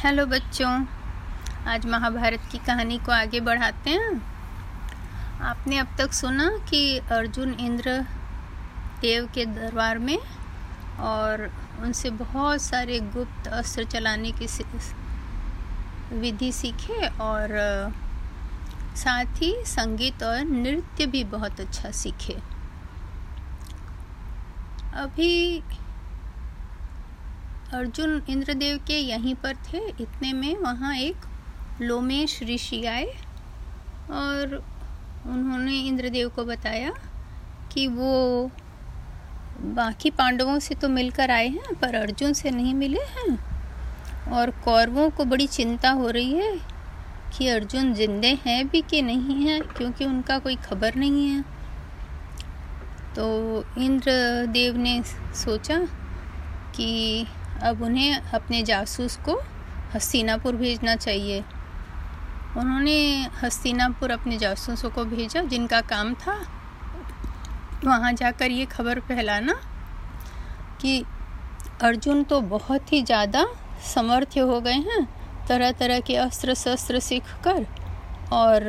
Hello बच्चों, आज महाभारत की कहानी को आगे बढ़ाते हैं। आपने अब तक सुना कि अर्जुन इंद्र देव के दरबार में और उनसे बहुत सारे गुप्त अस्त्र चलाने की विधि सीखे और साथ ही संगीत और नृत्य भी बहुत अच्छा सीखे। अभी अर्जुन इंद्रदेव के यहीं पर थे। इतने में वहाँ एक लोमेश ऋषि आए और उन्होंने इंद्रदेव को बताया कि वो बाकी पांडवों से तो मिलकर आए हैं, पर अर्जुन से नहीं मिले हैं। और कौरवों को बड़ी चिंता हो रही है कि अर्जुन जिंदे हैं भी कि नहीं हैं, क्योंकि उनका कोई खबर नहीं है। तो इंद्रदेव ने सोचा कि अब उन्हें अपने जासूस को हस्तिनापुर भेजना चाहिए। उन्होंने हस्तिनापुर अपने जासूसों को भेजा, जिनका काम था वहाँ जाकर ये खबर फैलाना कि अर्जुन तो बहुत ही ज़्यादा समर्थ्य हो गए हैं तरह तरह के अस्त्र शस्त्र सीख कर और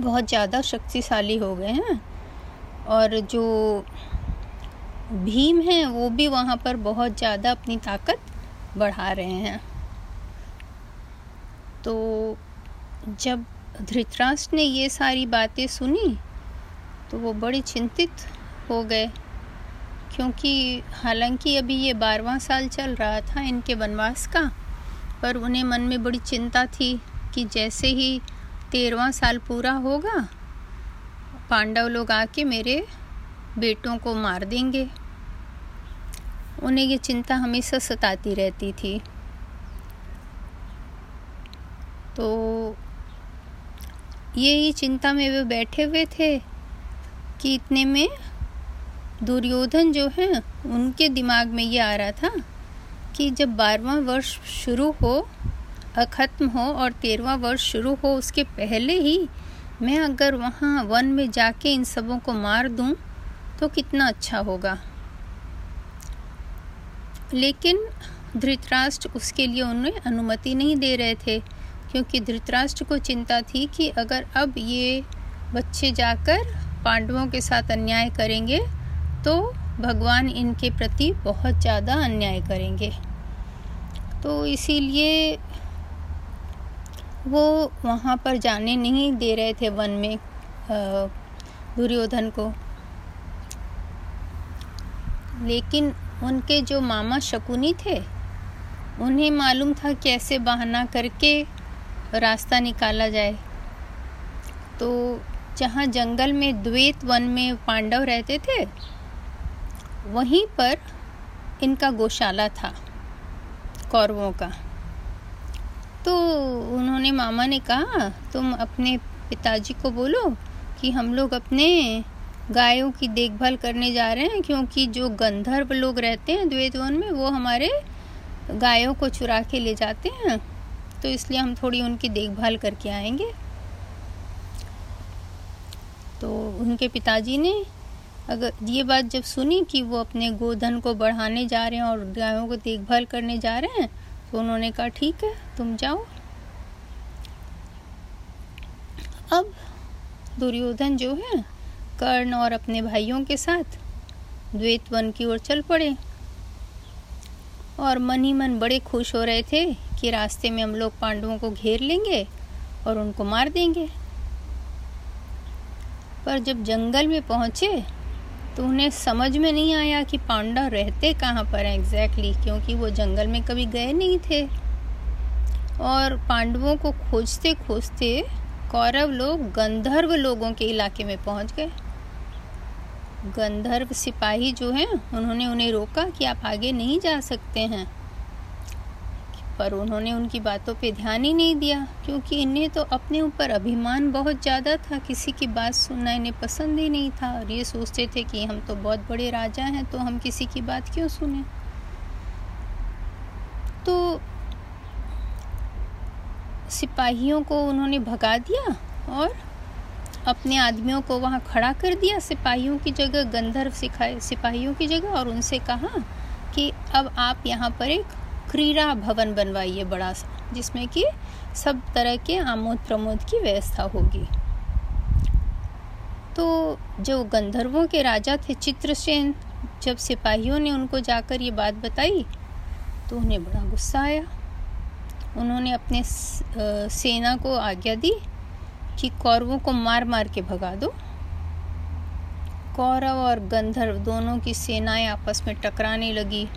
बहुत ज़्यादा शक्तिशाली हो गए हैं। और जो भीम हैं, वो भी वहाँ पर बहुत ज़्यादा अपनी ताकत बढ़ा रहे हैं। तो जब धृतराष्ट्र ने ये सारी बातें सुनी तो वो बड़े चिंतित हो गए, क्योंकि हालाँकि अभी ये बारवा साल चल रहा था इनके वनवास का, पर उन्हें मन में बड़ी चिंता थी कि जैसे ही तेरवा साल पूरा होगा, पांडव लोग आके मेरे बेटों को मार देंगे। उन्हें ये चिंता हमेशा सताती रहती थी। तो यही चिंता में वे बैठे हुए थे कि इतने में दुर्योधन जो है, उनके दिमाग में ये आ रहा था कि जब बारहवा वर्ष शुरू हो ख़त्म हो और तेरहवा वर्ष शुरू हो, उसके पहले ही मैं अगर वहाँ वन में जाके इन सबों को मार दूँ तो कितना अच्छा होगा। लेकिन धृतराष्ट्र उसके लिए उन्हें अनुमति नहीं दे रहे थे, क्योंकि धृतराष्ट्र को चिंता थी कि अगर अब ये बच्चे जाकर पांडवों के साथ अन्याय करेंगे तो भगवान इनके प्रति बहुत ज़्यादा अन्याय करेंगे। तो इसीलिए वो वहाँ पर जाने नहीं दे रहे थे वन में दुर्योधन को। लेकिन उनके जो मामा शकुनी थे, उन्हें मालूम था कैसे बहाना करके रास्ता निकाला जाए। तो जहाँ जंगल में द्वैत वन में पांडव रहते थे, वहीं पर इनका गौशाला था, कौरवों का। तो उन्होंने मामा ने कहा, तुम अपने पिताजी को बोलो कि हम लोग अपने गायों की देखभाल करने जा रहे हैं, क्योंकि जो गंधर्व लोग रहते हैं द्वैत वन में, वो हमारे गायों को चुरा के ले जाते हैं। तो इसलिए हम थोड़ी उनकी देखभाल करके आएँगे। तो उनके पिताजी ने अगर ये बात जब सुनी कि वो अपने गोधन को बढ़ाने जा रहे हैं और गायों को देखभाल करने जा रहे हैं तो उन्होंने कहा, ठीक है, तुम जाओ। अब दुर्योधन जो है कर्ण और अपने भाइयों के साथ द्वैत वन की ओर चल पड़े। और मन ही मन बड़े खुश हो रहे थे कि रास्ते में हम लोग पांडवों को घेर लेंगे और उनको मार देंगे। पर जब जंगल में पहुँचे तो उन्हें समझ में नहीं आया कि पांडव रहते कहाँ पर हैं एग्जैक्टली क्योंकि वो जंगल में कभी गए नहीं थे। और पांडवों को खोजते खोजते कौरव लोग, गंधर्व लोगों के इलाके में पहुँच गए। गंधर्व सिपाही जो हैं, उन्होंने उन्हें रोका कि आप आगे नहीं जा सकते हैं। पर उन्होंने उनकी बातों पे ध्यान ही नहीं दिया, क्योंकि इन्हें तो अपने ऊपर अभिमान बहुत ज़्यादा था, किसी की बात सुनना इन्हें पसंद ही नहीं था, और ये सोचते थे कि हम तो बहुत बड़े राजा हैं तो हम किसी की बात क्यों सुने? तो सिपाहियों को उन्होंने भगा दिया, और अपने आदमियों को वहाँ खड़ा कर दिया, सिपाहियों की जगह, गंधर्व सिखाए, सिपाहियों की जगह, और उनसे कहा कि अब आप यहाँ पर एक क्रीड़ा भवन बनवाइए बड़ा सा, जिसमें कि सब तरह के आमोद प्रमोद की व्यवस्था होगी। तो जो गंधर्वों के राजा थे चित्रसेन, जब सिपाहियों ने उनको जाकर ये बात बताई तो उन्हें बड़ा गुस्सा आया। उन्होंने अपने सेना को आज्ञा दी कि कौरवों को मार मार के भगा दो। कौरव और गंधर्व दोनों की सेनाएँ आपस में टकराने लगी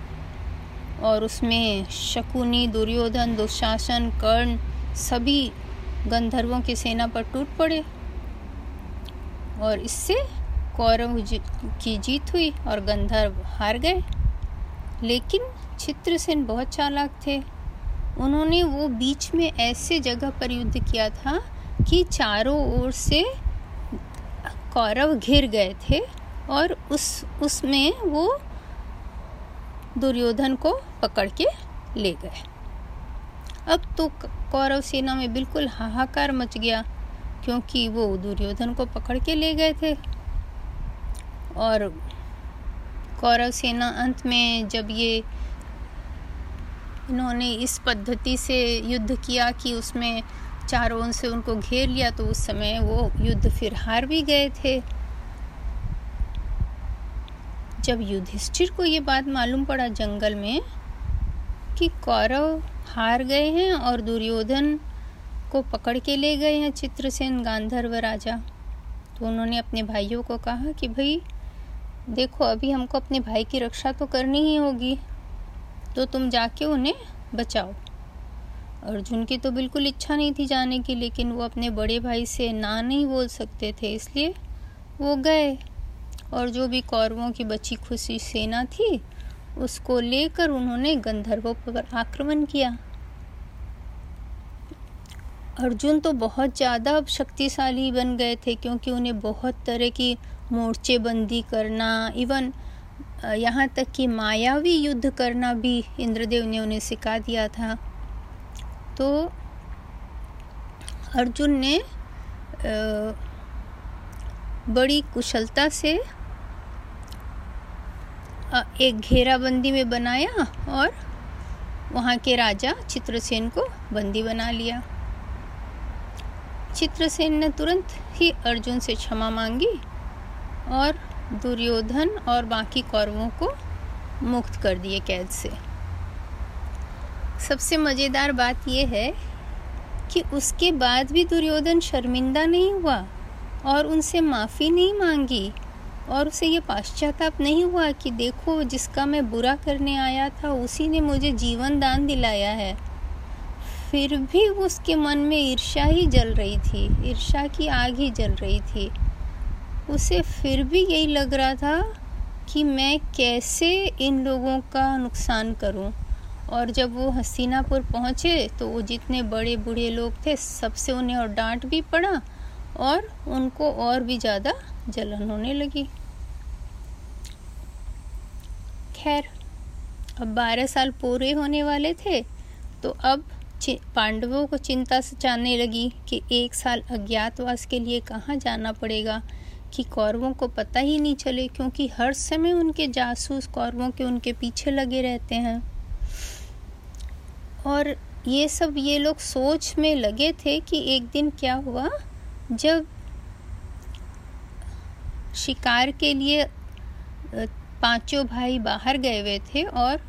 और उसमें शकुनी, दुर्योधन, दुशासन, कर्ण सभी गंधर्वों की सेना पर टूट पड़े और इससे कौरव की जीत हुई और गंधर्व हार गए। लेकिन चित्रसेन बहुत चालाक थे। उन्होंने वो बीच में ऐसे जगह पर युद्ध किया था कि चारों ओर से कौरव घिर गए थे और उस, उसमें वो दुर्योधन को पकड़ के ले गए। अब तो कौरव सेना में बिल्कुल हाहाकार मच गया, क्योंकि वो दुर्योधन को पकड़ के ले गए थे। और कौरव सेना अंत में जब ये, इन्होंने इस पद्धति से युद्ध किया कि उसमें चारों ओर से उनको घेर लिया तो उस समय वो युद्ध फिर हार भी गए थे। जब युधिष्ठिर को ये बात मालूम पड़ा जंगल में कि कौरव हार गए हैं और दुर्योधन को पकड़ के ले गए हैं चित्रसेन गांधर्व राजा तो उन्होंने अपने भाइयों को कहा कि भाई, देखो, अभी हमको अपने भाई की रक्षा तो करनी ही होगी तो तुम जाके उन्हें बचाओ। अर्जुन की तो बिल्कुल इच्छा नहीं थी जाने की, लेकिन वो अपने बड़े भाई से ना नहीं बोल सकते थे, इसलिए वो गए। और जो भी कौरवों की बची खुशी सेना थी, उसको लेकर उन्होंने गंधर्वों पर आक्रमण किया। अर्जुन तो बहुत ज़्यादा अब शक्तिशाली बन गए थे, क्योंकि उन्हें बहुत तरह की मोर्चेबंदी करना, इवन यहाँ तक कि मायावी युद्ध करना भी इंद्रदेव ने उन्हें सिखा दिया था। तो अर्जुन ने बड़ी कुशलता से एक घेराबंदी में बनाया और वहाँ के राजा चित्रसेन को बंदी बना लिया। चित्रसेन ने तुरंत ही अर्जुन से क्षमा मांगी और दुर्योधन और बाकी कौरवों को मुक्त कर दिए कैद से। सबसे मज़ेदार बात यह है कि उसके बाद भी दुर्योधन शर्मिंदा नहीं हुआ और उनसे माफ़ी नहीं मांगी और उसे ये पाश्चाताप नहीं हुआ कि देखो जिसका मैं बुरा करने आया था, उसी ने मुझे जीवन दान दिलाया है। फिर भी उसके मन में ईर्ष्या ही जल रही थी, ईर्ष्या की आग ही जल रही थी। उसे फिर भी यही लग रहा था कि मैं कैसे इन लोगों का नुकसान करूँ। और जब वो हसीनापुर पहुँचे तो वो जितने बड़े बूढ़े लोग थे, सबसे उन्हें और डांट भी पड़ा और उनको और भी ज़्यादा जलन होने लगी। खैर, अब बारह साल पूरे होने वाले थे तो अब पांडवों को चिंता सचाने लगी कि एक साल अज्ञातवास के लिए कहाँ जाना पड़ेगा, कि कौरवों को पता ही नहीं चले, क्योंकि हर समय उनके जासूस कौरवों के उनके पीछे लगे रहते हैं। और ये सब ये लोग सोच में लगे थे कि एक दिन क्या हुआ, जब शिकार के लिए पाँचों भाई बाहर गए हुए थे और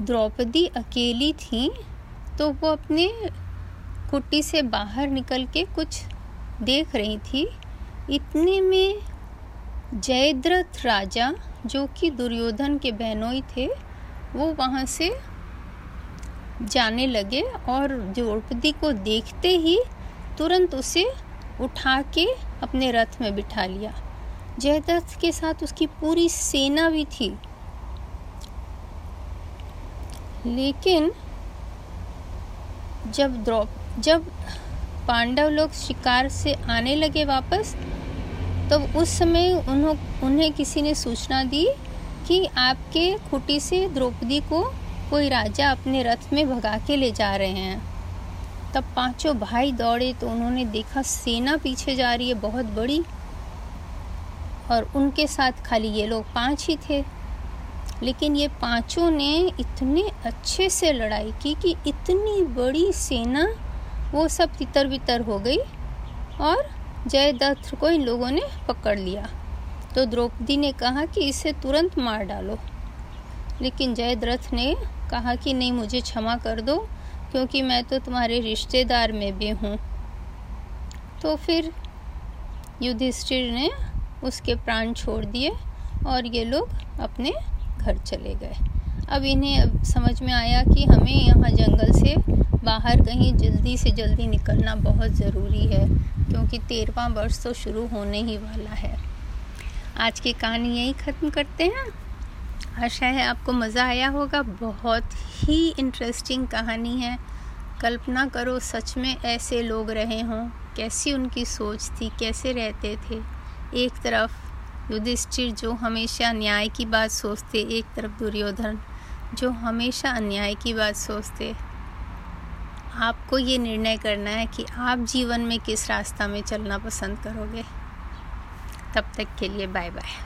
द्रौपदी अकेली थी तो वो अपने कुट्टी से बाहर निकल के कुछ देख रही थी। इतने में जयद्रथ राजा, जो कि दुर्योधन के बहनोई थे, वो वहाँ से जाने लगे और द्रौपदी को देखते ही तुरंत उसे उठा के अपने रथ में बिठा लिया। जयद्रथ के साथ उसकी पूरी सेना भी थी। लेकिन जब द्रौप, जब पांडव लोग शिकार से आने लगे वापस, तब तो उस समय उन्हों, उन्हें किसी ने सूचना दी कि आपके खुटी से द्रौपदी को कोई राजा अपने रथ में भगा के ले जा रहे हैं। तब पाँचों भाई दौड़े तो उन्होंने देखा सेना पीछे जा रही है बहुत बड़ी, और उनके साथ खाली ये लोग पाँच ही थे। लेकिन ये पाँचों ने इतने अच्छे से लड़ाई की कि इतनी बड़ी सेना, वो सब तितर बितर हो गई और जयदत्त को इन लोगों ने पकड़ लिया। तो द्रौपदी ने कहा कि इसे तुरंत मार डालो। लेकिन जयद्रथ ने कहा कि नहीं, मुझे क्षमा कर दो, क्योंकि मैं तो तुम्हारे रिश्तेदार में भी हूँ। तो फिर युधिष्ठिर ने उसके प्राण छोड़ दिए और ये लोग अपने घर चले गए। अब इन्हें अब समझ में आया कि हमें यहाँ जंगल से बाहर कहीं जल्दी से जल्दी निकलना बहुत ज़रूरी है, क्योंकि तेरहवा वर्ष तो शुरू होने ही वाला है। आज की कहानी यही ख़त्म करते हैं। आशा है आपको मज़ा आया होगा। बहुत ही इंटरेस्टिंग कहानी है। कल्पना करो सच में ऐसे लोग रहे हों। कैसी उनकी सोच थी, कैसे रहते थे। एक तरफ़ युधिष्ठिर जो हमेशा न्याय की बात सोचते, एक तरफ़ दुर्योधन जो हमेशा अन्याय की बात सोचते। आपको ये निर्णय करना है कि आप जीवन में किस रास्ता में चलना पसंद करोगे। तब तक के लिए बाय बाय